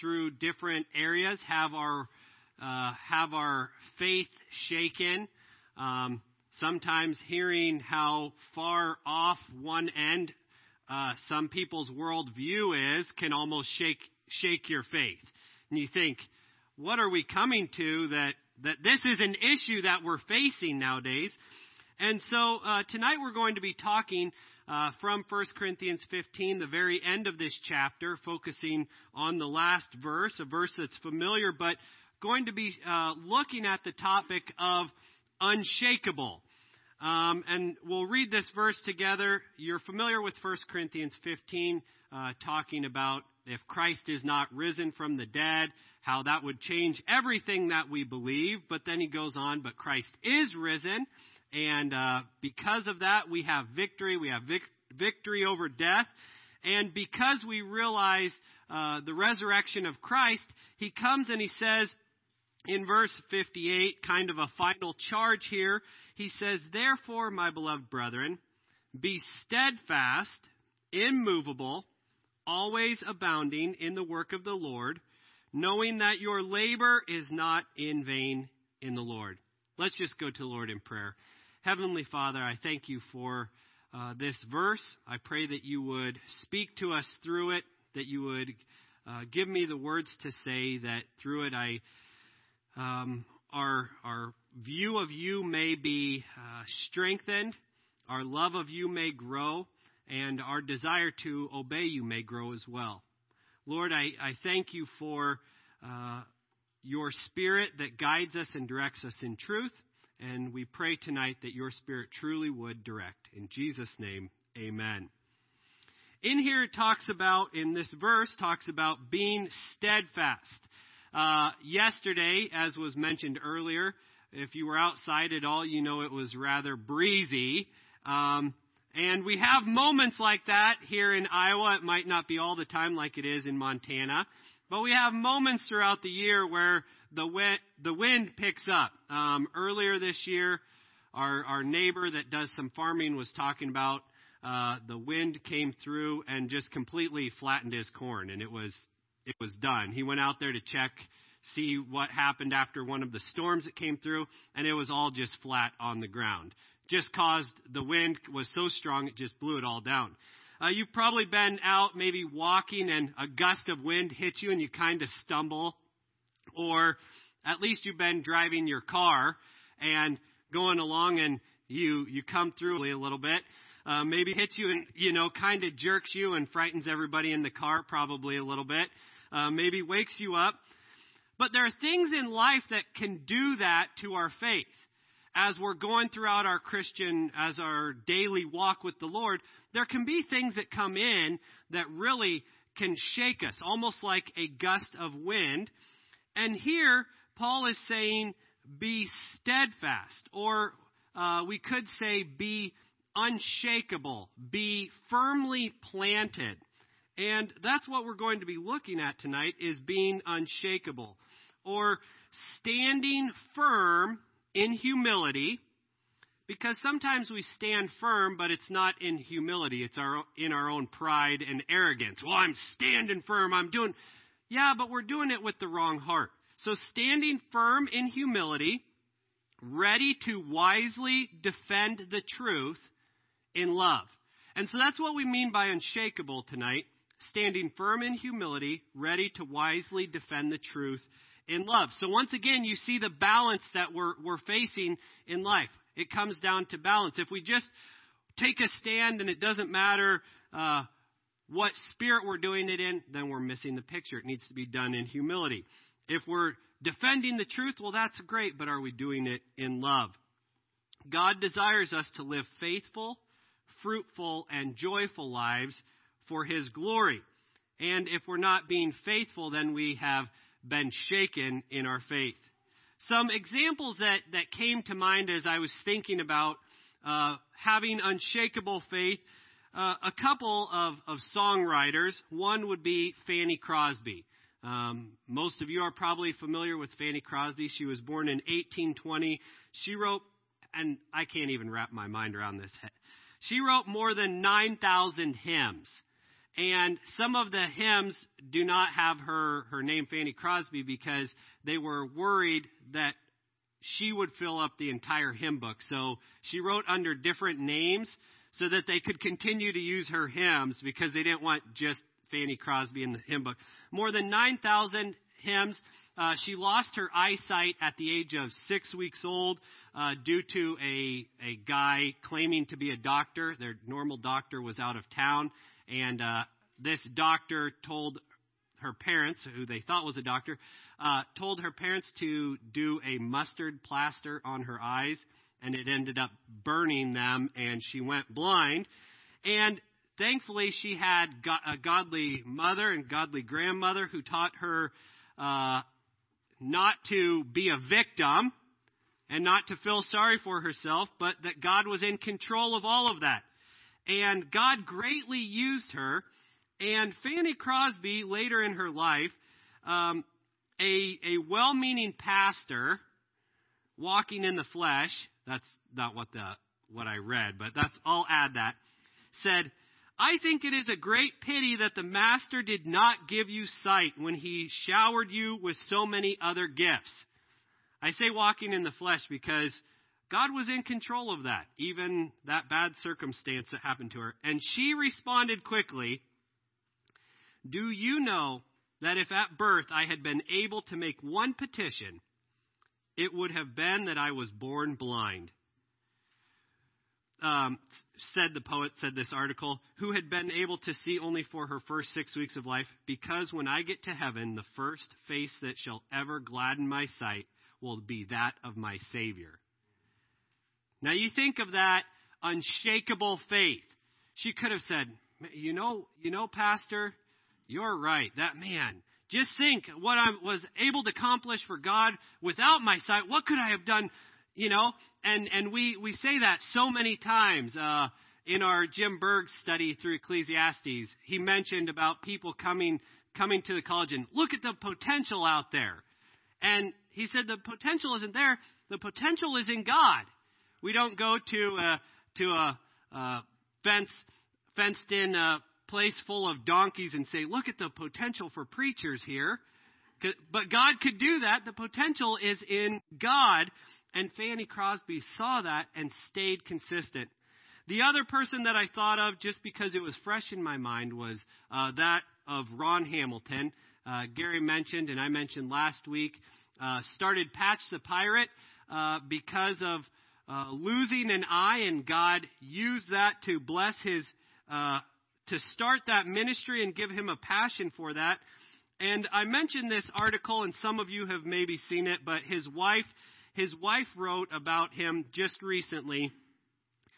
through different areas, have our uh, have our faith shaken. Um, sometimes hearing how far off one end uh, some people's worldview is can almost shake shake your faith, and you think, what are we coming to that that this is an issue that we're facing nowadays? And so uh, tonight we're going to be talking uh, from 1 Corinthians 15, the very end of this chapter, focusing on the last verse, a verse that's familiar, but going to be uh, looking at the topic of unshakable. Um, and we'll read this verse together. You're familiar with 1 Corinthians 15, uh, talking about if Christ is not risen from the dead, how that would change everything that we believe. But then he goes on, but Christ is risen. And uh, because of that, we have victory. We have vic- victory over death. And because we realize uh, the resurrection of Christ, he comes and he says in verse 58, kind of a final charge here, he says, Therefore, my beloved brethren, be steadfast, immovable, always abounding in the work of the Lord, knowing that your labor is not in vain in the Lord. Let's just go to the Lord in prayer. Heavenly Father, I thank you for uh, this verse. I pray that you would speak to us through it, that you would uh, give me the words to say, that through it I um, our our view of you may be uh, strengthened, our love of you may grow, and our desire to obey you may grow as well. Lord, I, I thank you for uh, your Spirit that guides us and directs us in truth. And we pray tonight that your Spirit truly would direct. In Jesus' name, amen. In here, it talks about, in this verse, talks about being steadfast. Uh, yesterday, as was mentioned earlier, if you were outside at all, you know it was rather breezy. Um, and we have moments like that here in Iowa. It might not be all the time like it is in Montana. But we have moments throughout the year where the wind, the wind picks up. Um, earlier this year, our, our neighbor that does some farming was talking about uh, the wind came through and just completely flattened his corn, and it was it was done. He went out there to check, see what happened after one of the storms that came through, and it was all just flat on the ground. Just caused the wind was so strong it just blew it all down. Uh, you've probably been out maybe walking and a gust of wind hits you and you kind of stumble. Or at least you've been driving your car and going along and you, you come through a little bit. Uh, maybe hits you and, you know, kind of jerks you and frightens everybody in the car probably a little bit. Uh, maybe wakes you up. But there are things in life that can do that to our faith as we're going throughout our Christian, as our daily walk with the Lord, there can be things that come in that really can shake us, almost like a gust of wind. And here, Paul is saying, be steadfast, or uh, we could say, be unshakable, be firmly planted. And that's what we're going to be looking at tonight is being unshakable or standing firm in humility, because sometimes we stand firm, but it's not in humility. It's our, in our own pride and arrogance. Well, I'm standing firm. I'm doing. Yeah, but we're doing it with the wrong heart. So standing firm in humility, ready to wisely defend the truth in love. And so that's what we mean by unshakable tonight. Standing firm in humility, ready to wisely defend the truth in love. So once again, you see the balance that we're, we're facing in life. It comes down to balance. If we just take a stand and it doesn't matter uh, what spirit we're doing it in, then we're missing the picture. It needs to be done in humility. If we're defending the truth, well, that's great, but are we doing it in love? God desires us to live faithful, fruitful, and joyful lives for His glory. And if we're not being faithful, then we have been shaken in our faith. Some examples that, that came to mind as I was thinking about uh, having unshakable faith. Uh, a couple of, of songwriters. One would be Fanny Crosby. Um, most of you are probably familiar with Fanny Crosby. She was born in 1820. She wrote, and I can't even wrap my mind around this. She wrote more than 9,000 hymns. And some of the hymns do not have her, her name, Fanny Crosby, because they were worried that she would fill up the entire hymn book. So she wrote under different names so that they could continue to use her hymns because they didn't want just Fanny Crosby in the hymn book. More than 9,000 hymns. Uh, she lost her eyesight at the age of six weeks old uh, due to a, a guy claiming to be a doctor. Their normal doctor was out of town, and uh, this doctor told her parents, who they thought was a doctor, uh, told her parents to do a mustard plaster on her eyes, and it ended up burning them, and she went blind. And thankfully, she had a godly mother and godly grandmother who taught her uh, not to be a victim and not to feel sorry for herself, but that God was in control of all of that. And God greatly used her. And Fanny Crosby, later in her life, um, a, a well meaning pastor walking in the flesh, that's not what, the, what I read, but that's, I'll add that, said, I think it is a great pity that the Master did not give you sight when he showered you with so many other gifts. I say walking in the flesh because God was in control of that, even that bad circumstance that happened to her. And she responded quickly Do you know that if at birth I had been able to make one petition, it would have been that I was born blind? um, said the poet, said this article, who had been able to see only for her first six weeks of life, because when I get to heaven, the first face that shall ever gladden my sight will be that of my Savior. Now you think of that unshakable faith. She could have said, you know, you know, Pastor, you're right. That man, just think what I was able to accomplish for God without my sight. What could I have done you know, and, and we, we say that so many times. Uh, in our Jim Berg study through Ecclesiastes, he mentioned about people coming, coming to the college and look at the potential out there. And he said the potential isn't there. The potential is in God. We don't go to a, to a, a fence, fenced in a place full of donkeys and say, look at the potential for preachers here. But God could do that. The potential is in God. And Fanny Crosby saw that and stayed consistent. The other person that I thought of, just because it was fresh in my mind, was uh, that of Ron Hamilton. Uh, Gary mentioned, and I mentioned last week, uh, started Patch the Pirate uh, because of uh, losing an eye, and God used that to bless his, uh, to start that ministry and give him a passion for that. And I mentioned this article, and some of you have maybe seen it, but his wife his wife wrote about him just recently.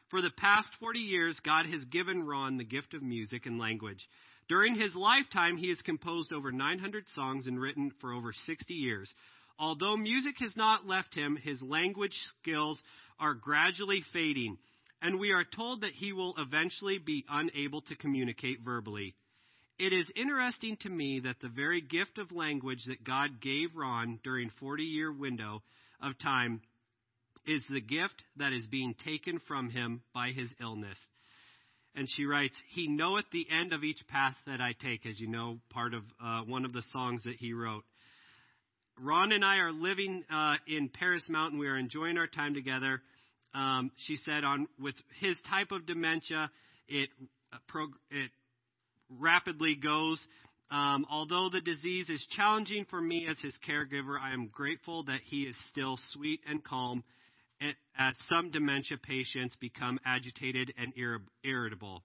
For the past 40 years, God has given Ron the gift of music and language. During his lifetime, he has composed over 900 songs and written for over 60 years. Although music has not left him, his language skills are gradually fading, and we are told that he will eventually be unable to communicate verbally. It is interesting to me that the very gift of language that God gave Ron during 40 year window of time is the gift that is being taken from him by his illness. And she writes, He knoweth the end of each path that I take, as you know, part of uh, one of the songs that he wrote. Ron and I are living uh, in Paris Mountain. We are enjoying our time together. Um, she said, on with his type of dementia, it, uh, it rapidly goes. Um, although the disease is challenging for me as his caregiver, I am grateful that he is still sweet and calm as some dementia patients become agitated and irritable.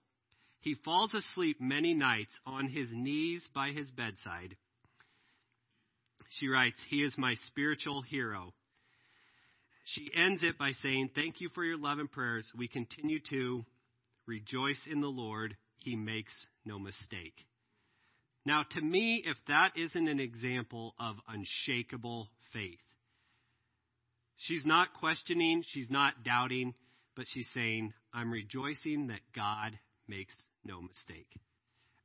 He falls asleep many nights on his knees by his bedside. She writes, He is my spiritual hero. She ends it by saying, Thank you for your love and prayers. We continue to rejoice in the Lord. He makes no mistake. Now, to me, if that isn't an example of unshakable faith, she's not questioning, she's not doubting, but she's saying, I'm rejoicing that God makes no mistake.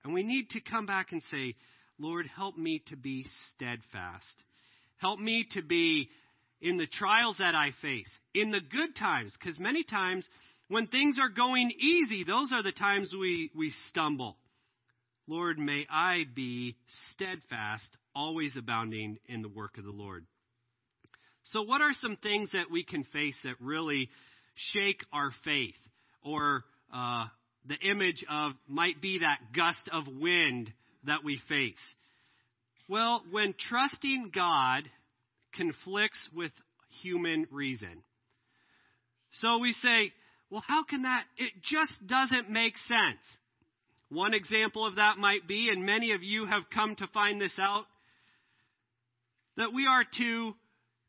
And we need to come back and say, Lord, help me to be steadfast. Help me to be in the trials that I face, in the good times, because many times when things are going easy, those are the times we, we stumble. Lord, may I be steadfast, always abounding in the work of the Lord. So, what are some things that we can face that really shake our faith? Or uh, the image of might be that gust of wind that we face? Well, when trusting God conflicts with human reason. So we say, well, how can that? It just doesn't make sense. One example of that might be, and many of you have come to find this out, that we are to,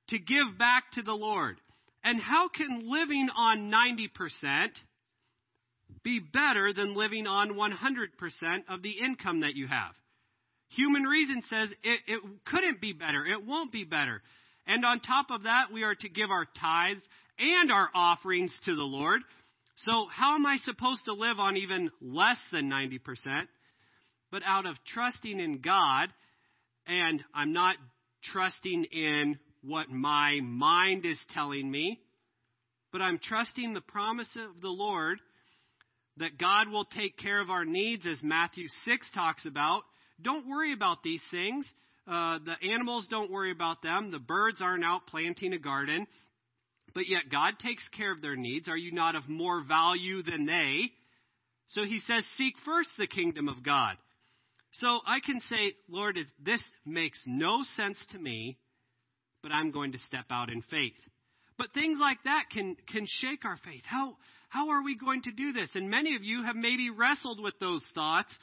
to give back to the Lord. And how can living on 90% be better than living on 100% of the income that you have? Human reason says it, it couldn't be better. It won't be better. And on top of that, we are to give our tithes and our offerings to the Lord. So, how am I supposed to live on even less than 90%? But out of trusting in God, and I'm not trusting in what my mind is telling me, but I'm trusting the promise of the Lord that God will take care of our needs, as Matthew 6 talks about. Don't worry about these things. Uh, the animals don't worry about them. The birds aren't out planting a garden. But yet God takes care of their needs. Are you not of more value than they? So he says, Seek first the kingdom of God. So I can say, Lord, this makes no sense to me, but I'm going to step out in faith. But things like that can, can shake our faith. How, how are we going to do this? And many of you have maybe wrestled with those thoughts,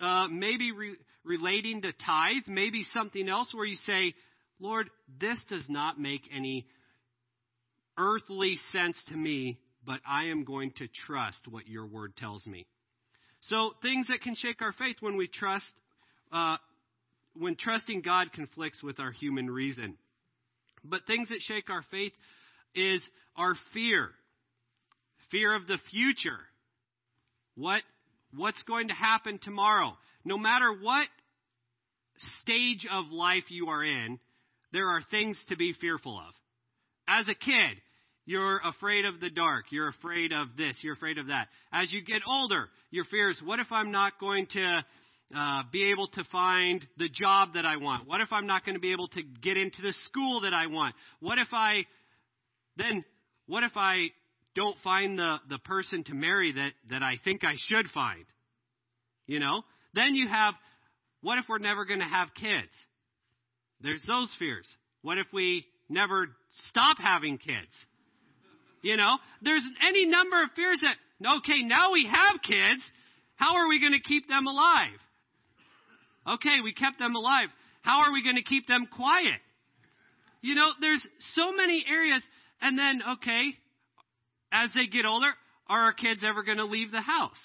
uh, maybe re- relating to tithe, maybe something else where you say, Lord, this does not make any earthly sense to me, but I am going to trust what your word tells me. So things that can shake our faith when we trust, uh, when trusting God conflicts with our human reason. But things that shake our faith is our fear, fear of the future. What what's going to happen tomorrow? No matter what stage of life you are in, there are things to be fearful of. As a kid, you're afraid of the dark. You're afraid of this. You're afraid of that. As you get older, your fears what if I'm not going to uh, be able to find the job that I want? What if I'm not going to be able to get into the school that I want? What if I then what if I don't find the, the person to marry that, that I think I should find? You know? Then you have what if we're never going to have kids? There's those fears. What if we never stop having kids? You know, there's any number of fears that, okay, now we have kids. How are we going to keep them alive? Okay, we kept them alive. How are we going to keep them quiet? You know, there's so many areas. And then, okay, as they get older, are our kids ever going to leave the house?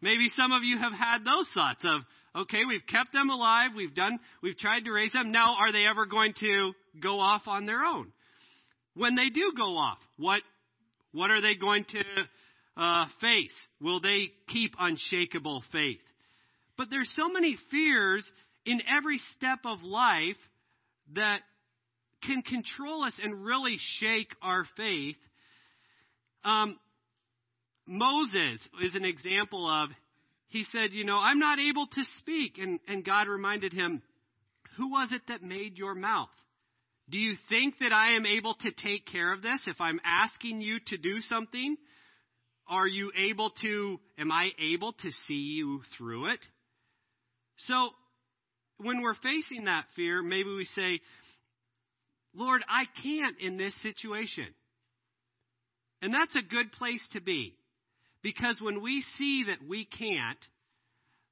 Maybe some of you have had those thoughts of, okay, we've kept them alive, we've done, we've tried to raise them. Now, are they ever going to go off on their own? When they do go off, what what are they going to uh, face? Will they keep unshakable faith? But there's so many fears in every step of life that can control us and really shake our faith. Um, Moses is an example of, he said, You know, I'm not able to speak. And, and God reminded him, Who was it that made your mouth? Do you think that I am able to take care of this? If I'm asking you to do something, are you able to, am I able to see you through it? So, when we're facing that fear, maybe we say, Lord, I can't in this situation. And that's a good place to be. Because when we see that we can't,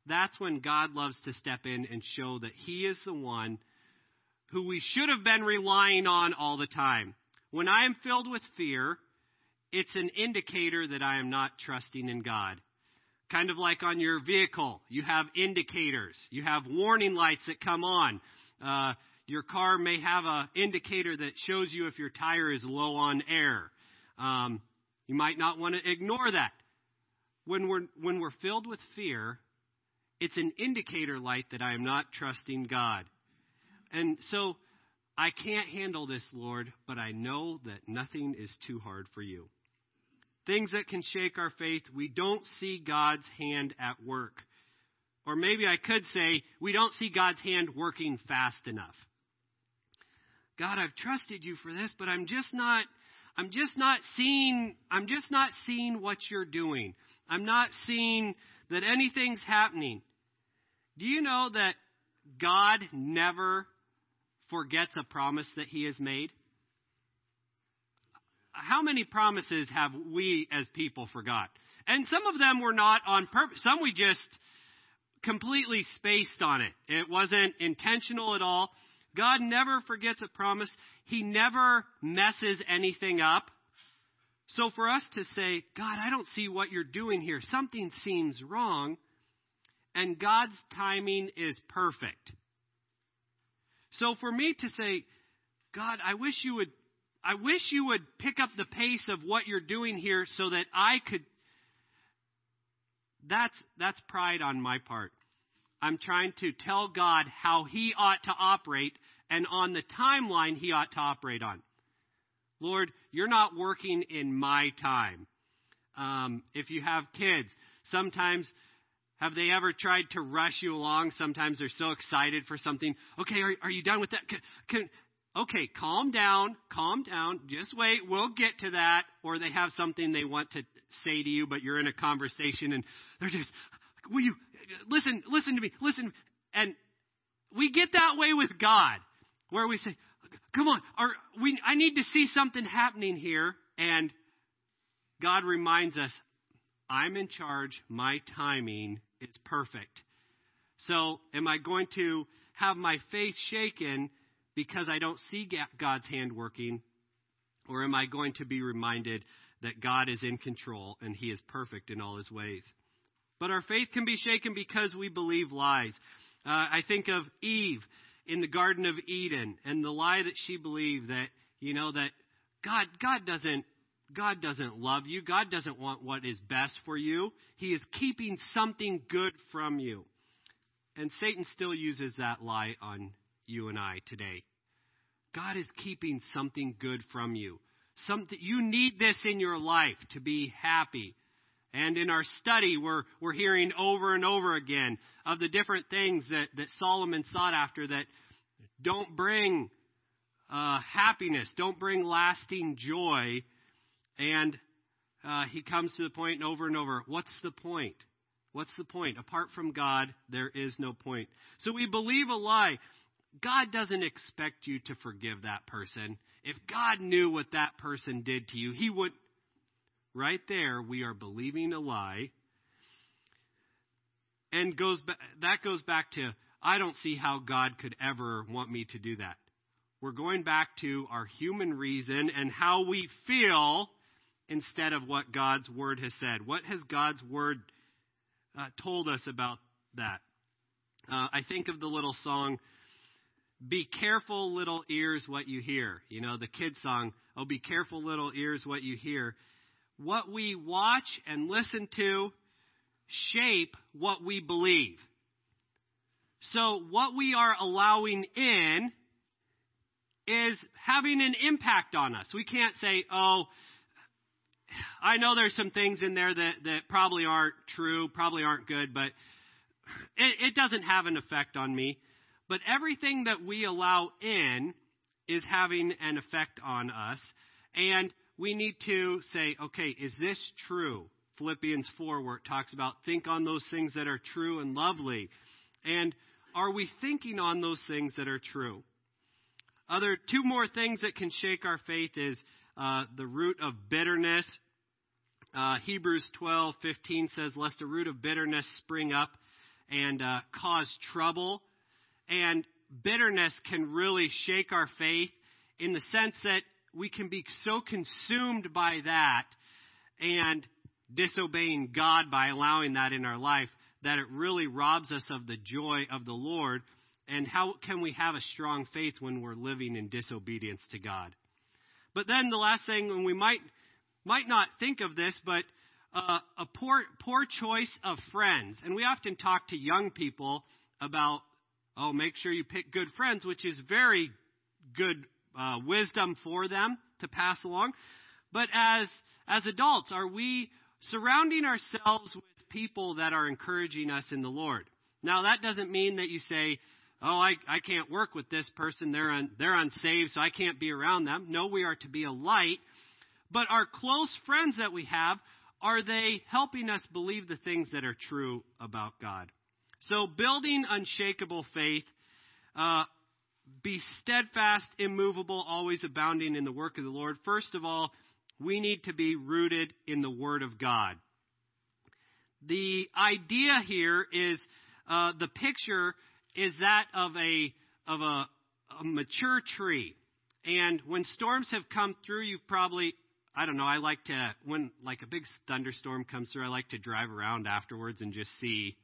that's when God loves to step in and show that He is the one who we should have been relying on all the time. When I am filled with fear, it's an indicator that I am not trusting in God. Kind of like on your vehicle, you have indicators, you have warning lights that come on. Uh, your car may have an indicator that shows you if your tire is low on air. Um, you might not want to ignore that. When we're, when we're filled with fear, it's an indicator light that I am not trusting God. And so I can't handle this, Lord, but I know that nothing is too hard for you. Things that can shake our faith, we don't see God's hand at work. or maybe I could say, we don't see God's hand working fast enough. God, I've trusted you for this, but I'm just not I'm just not seeing I'm just not seeing what you're doing. I'm not seeing that anything's happening. Do you know that God never forgets a promise that he has made? How many promises have we as people forgot? And some of them were not on purpose. Some we just completely spaced on it. It wasn't intentional at all. God never forgets a promise. He never messes anything up. So for us to say, God, I don't see what you're doing here. Something seems wrong. And God's timing is perfect. So for me to say, God, I wish you would I wish you would pick up the pace of what you're doing here so that I could that's that's pride on my part. I'm trying to tell God how he ought to operate and on the timeline he ought to operate on. Lord, you're not working in my time. Um, if you have kids, sometimes have they ever tried to rush you along? Sometimes they're so excited for something. Okay, are, are you done with that? Can, can, okay, calm down, calm down. Just wait. We'll get to that. Or they have something they want to say to you, but you're in a conversation and they're just, will you listen, listen to me, listen. And we get that way with God, where we say, come on, we, I need to see something happening here. And God reminds us, I'm in charge. My timing is perfect. So, am I going to have my faith shaken because I don't see God's hand working? Or am I going to be reminded that God is in control and He is perfect in all His ways? But our faith can be shaken because we believe lies. Uh, I think of Eve in the Garden of Eden and the lie that she believed that, you know, that God, God doesn't, God doesn't love you. God doesn't want what is best for you. He is keeping something good from you. And Satan still uses that lie on you and I today. God is keeping something good from you. Something you need this in your life to be happy. And in our study, we're, we're hearing over and over again of the different things that, that Solomon sought after that don't bring uh, happiness, don't bring lasting joy. And uh, he comes to the point over and over what's the point? What's the point? Apart from God, there is no point. So we believe a lie. God doesn't expect you to forgive that person. If God knew what that person did to you, He would. Right there, we are believing a lie. And goes that goes back to I don't see how God could ever want me to do that. We're going back to our human reason and how we feel instead of what God's word has said. What has God's word uh, told us about that? Uh, I think of the little song, Be Careful, Little Ears, What You Hear. You know, the kid song, Oh, be careful, little ears, what you hear what we watch and listen to shape what we believe. So, what we are allowing in is having an impact on us. We can't say, oh, I know there's some things in there that, that probably aren't true, probably aren't good, but it, it doesn't have an effect on me. But everything that we allow in is having an effect on us. And we need to say, okay, is this true? Philippians 4, where it talks about think on those things that are true and lovely. And are we thinking on those things that are true? Other two more things that can shake our faith is uh, the root of bitterness. Uh, Hebrews 12, 15 says, Lest a root of bitterness spring up and uh, cause trouble. And bitterness can really shake our faith in the sense that we can be so consumed by that and disobeying God by allowing that in our life that it really robs us of the joy of the Lord. And how can we have a strong faith when we're living in disobedience to God? But then the last thing, and we might might not think of this, but uh, a poor poor choice of friends. And we often talk to young people about, oh, make sure you pick good friends, which is very good uh, wisdom for them to pass along. But as as adults, are we surrounding ourselves with people that are encouraging us in the Lord? Now, that doesn't mean that you say, oh, I, I can't work with this person. They're, un, they're unsaved, so I can't be around them. No, we are to be a light. But our close friends that we have, are they helping us believe the things that are true about God? So, building unshakable faith, uh, be steadfast, immovable, always abounding in the work of the Lord. First of all, we need to be rooted in the Word of God. The idea here is uh, the picture is that of a of a, a mature tree, and when storms have come through, you've probably I don't know. I like to when like a big thunderstorm comes through. I like to drive around afterwards and just see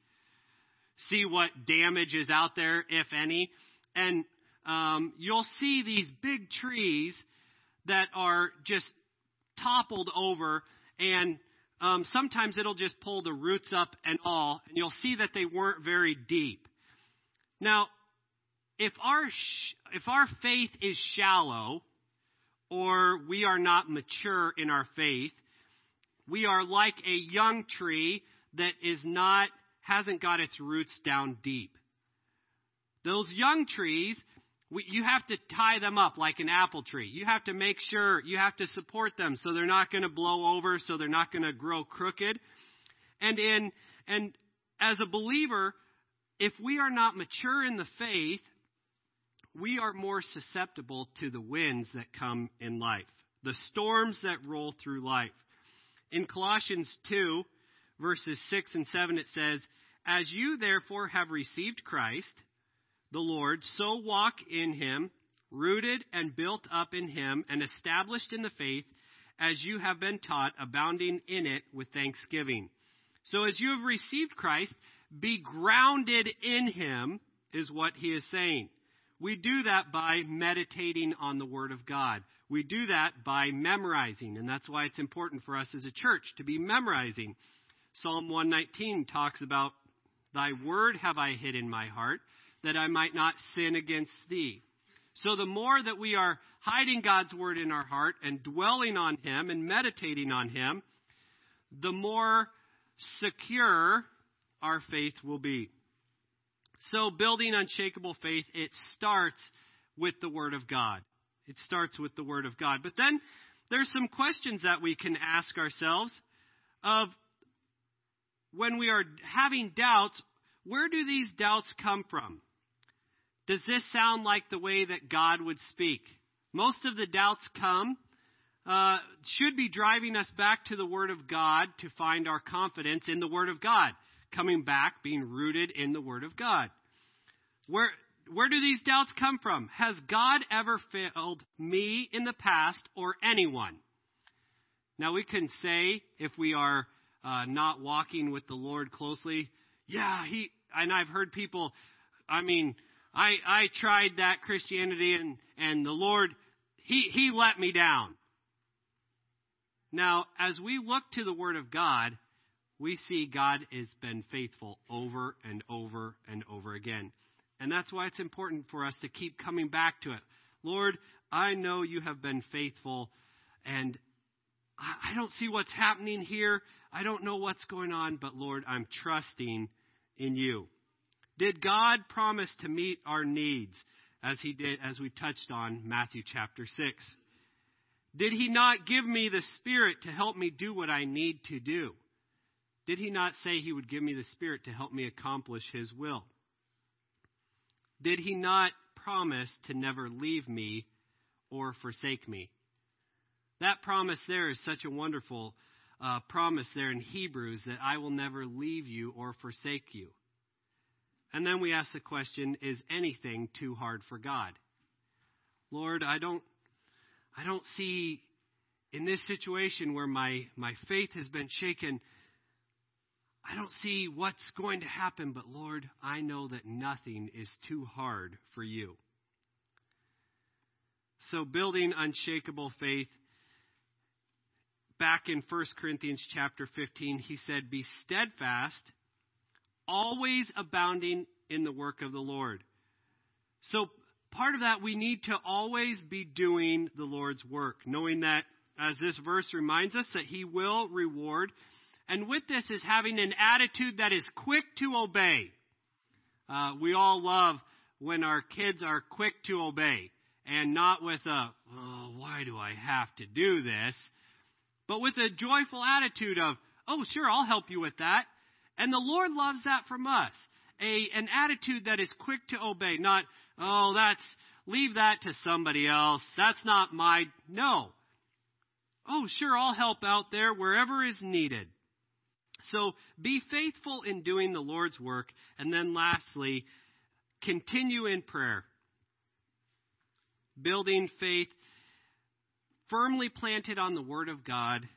see what damage is out there, if any. And um, you'll see these big trees that are just toppled over, and um, sometimes it'll just pull the roots up and all, and you'll see that they weren't very deep. Now, if our sh- if our faith is shallow, or we are not mature in our faith, we are like a young tree that is not hasn't got its roots down deep. Those young trees, we, you have to tie them up like an apple tree. You have to make sure, you have to support them so they're not going to blow over, so they're not going to grow crooked. And in, and as a believer, if we are not mature in the faith, we are more susceptible to the winds that come in life, the storms that roll through life. In Colossians 2, verses 6 and 7, it says, As you therefore have received Christ, the Lord, so walk in him, rooted and built up in him, and established in the faith, as you have been taught, abounding in it with thanksgiving. So as you have received Christ, be grounded in him, is what he is saying. We do that by meditating on the Word of God. We do that by memorizing, and that's why it's important for us as a church to be memorizing. Psalm 119 talks about, Thy word have I hid in my heart, that I might not sin against thee. So the more that we are hiding God's word in our heart and dwelling on Him and meditating on Him, the more secure our faith will be. So building unshakable faith, it starts with the Word of God. It starts with the Word of God. But then there's some questions that we can ask ourselves of when we are having doubts, where do these doubts come from? Does this sound like the way that God would speak? Most of the doubts come, uh, should be driving us back to the Word of God to find our confidence in the Word of God. Coming back, being rooted in the Word of God. Where, where do these doubts come from? Has God ever failed me in the past or anyone? Now, we can say if we are uh, not walking with the Lord closely. Yeah, he and I've heard people. I mean, I I tried that Christianity and and the Lord he he let me down. Now, as we look to the Word of God, we see God has been faithful over and over and over again. And that's why it's important for us to keep coming back to it. Lord, I know you have been faithful, and I don't see what's happening here. I don't know what's going on, but Lord, I'm trusting in you. Did God promise to meet our needs as he did, as we touched on Matthew chapter 6? Did he not give me the Spirit to help me do what I need to do? Did he not say he would give me the Spirit to help me accomplish his will? Did he not promise to never leave me or forsake me? That promise there is such a wonderful uh, promise there in Hebrews that I will never leave you or forsake you. And then we ask the question, is anything too hard for God? Lord, I don't I don't see in this situation where my, my faith has been shaken, I don't see what's going to happen, but Lord, I know that nothing is too hard for you. So building unshakable faith back in 1 Corinthians chapter 15, he said, Be steadfast, always abounding in the work of the Lord. So, part of that, we need to always be doing the Lord's work, knowing that, as this verse reminds us, that he will reward. And with this is having an attitude that is quick to obey. Uh, we all love when our kids are quick to obey and not with a, oh, why do I have to do this? But with a joyful attitude of, oh, sure, I'll help you with that. And the Lord loves that from us. A, an attitude that is quick to obey, not, oh, that's, leave that to somebody else. That's not my, no. Oh, sure, I'll help out there wherever is needed. So be faithful in doing the Lord's work. And then lastly, continue in prayer. Building faith firmly planted on the Word of God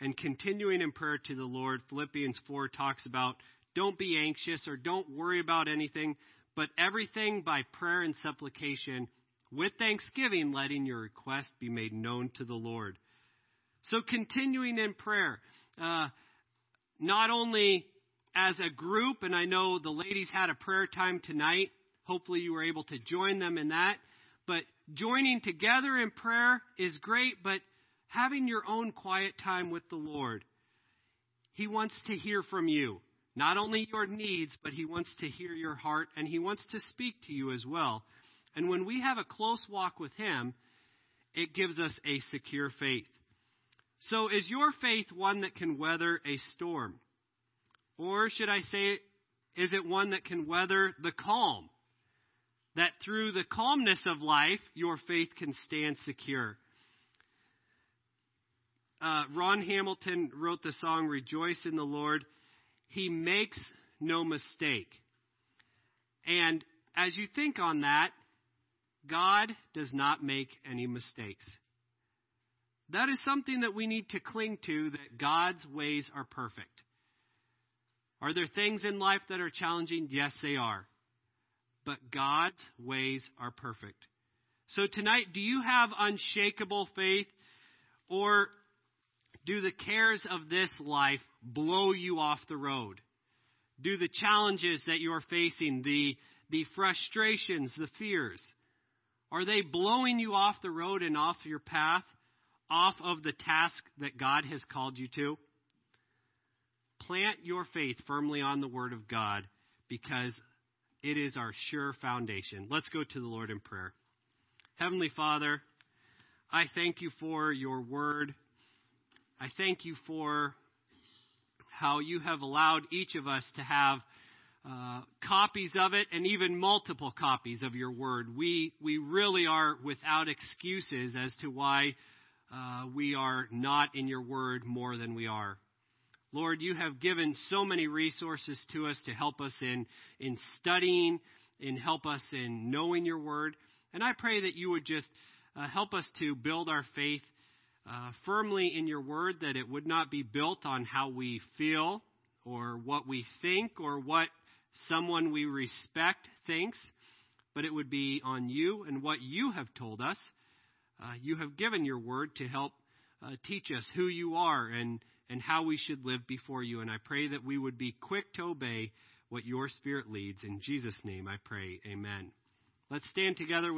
and continuing in prayer to the Lord. Philippians 4 talks about don't be anxious or don't worry about anything, but everything by prayer and supplication with thanksgiving, letting your request be made known to the Lord. So continuing in prayer. Uh, not only as a group, and I know the ladies had a prayer time tonight. Hopefully, you were able to join them in that. But joining together in prayer is great, but having your own quiet time with the Lord. He wants to hear from you. Not only your needs, but He wants to hear your heart, and He wants to speak to you as well. And when we have a close walk with Him, it gives us a secure faith. So, is your faith one that can weather a storm? Or should I say, is it one that can weather the calm? That through the calmness of life, your faith can stand secure. Uh, Ron Hamilton wrote the song Rejoice in the Lord. He makes no mistake. And as you think on that, God does not make any mistakes. That is something that we need to cling to that God's ways are perfect. Are there things in life that are challenging? Yes, they are. But God's ways are perfect. So tonight, do you have unshakable faith or do the cares of this life blow you off the road? Do the challenges that you're facing, the, the frustrations, the fears, are they blowing you off the road and off your path? off of the task that God has called you to? Plant your faith firmly on the Word of God because it is our sure foundation. Let's go to the Lord in prayer. Heavenly Father, I thank you for your Word. I thank you for how you have allowed each of us to have uh, copies of it and even multiple copies of your word. We, we really are without excuses as to why uh, we are not in your word more than we are. Lord, you have given so many resources to us to help us in, in studying, and help us in knowing your word. And I pray that you would just uh, help us to build our faith uh, firmly in your word, that it would not be built on how we feel or what we think or what someone we respect thinks, but it would be on you and what you have told us uh, you have given your word to help uh, teach us who you are and, and how we should live before you. And I pray that we would be quick to obey what your Spirit leads. In Jesus' name I pray. Amen. Let's stand together.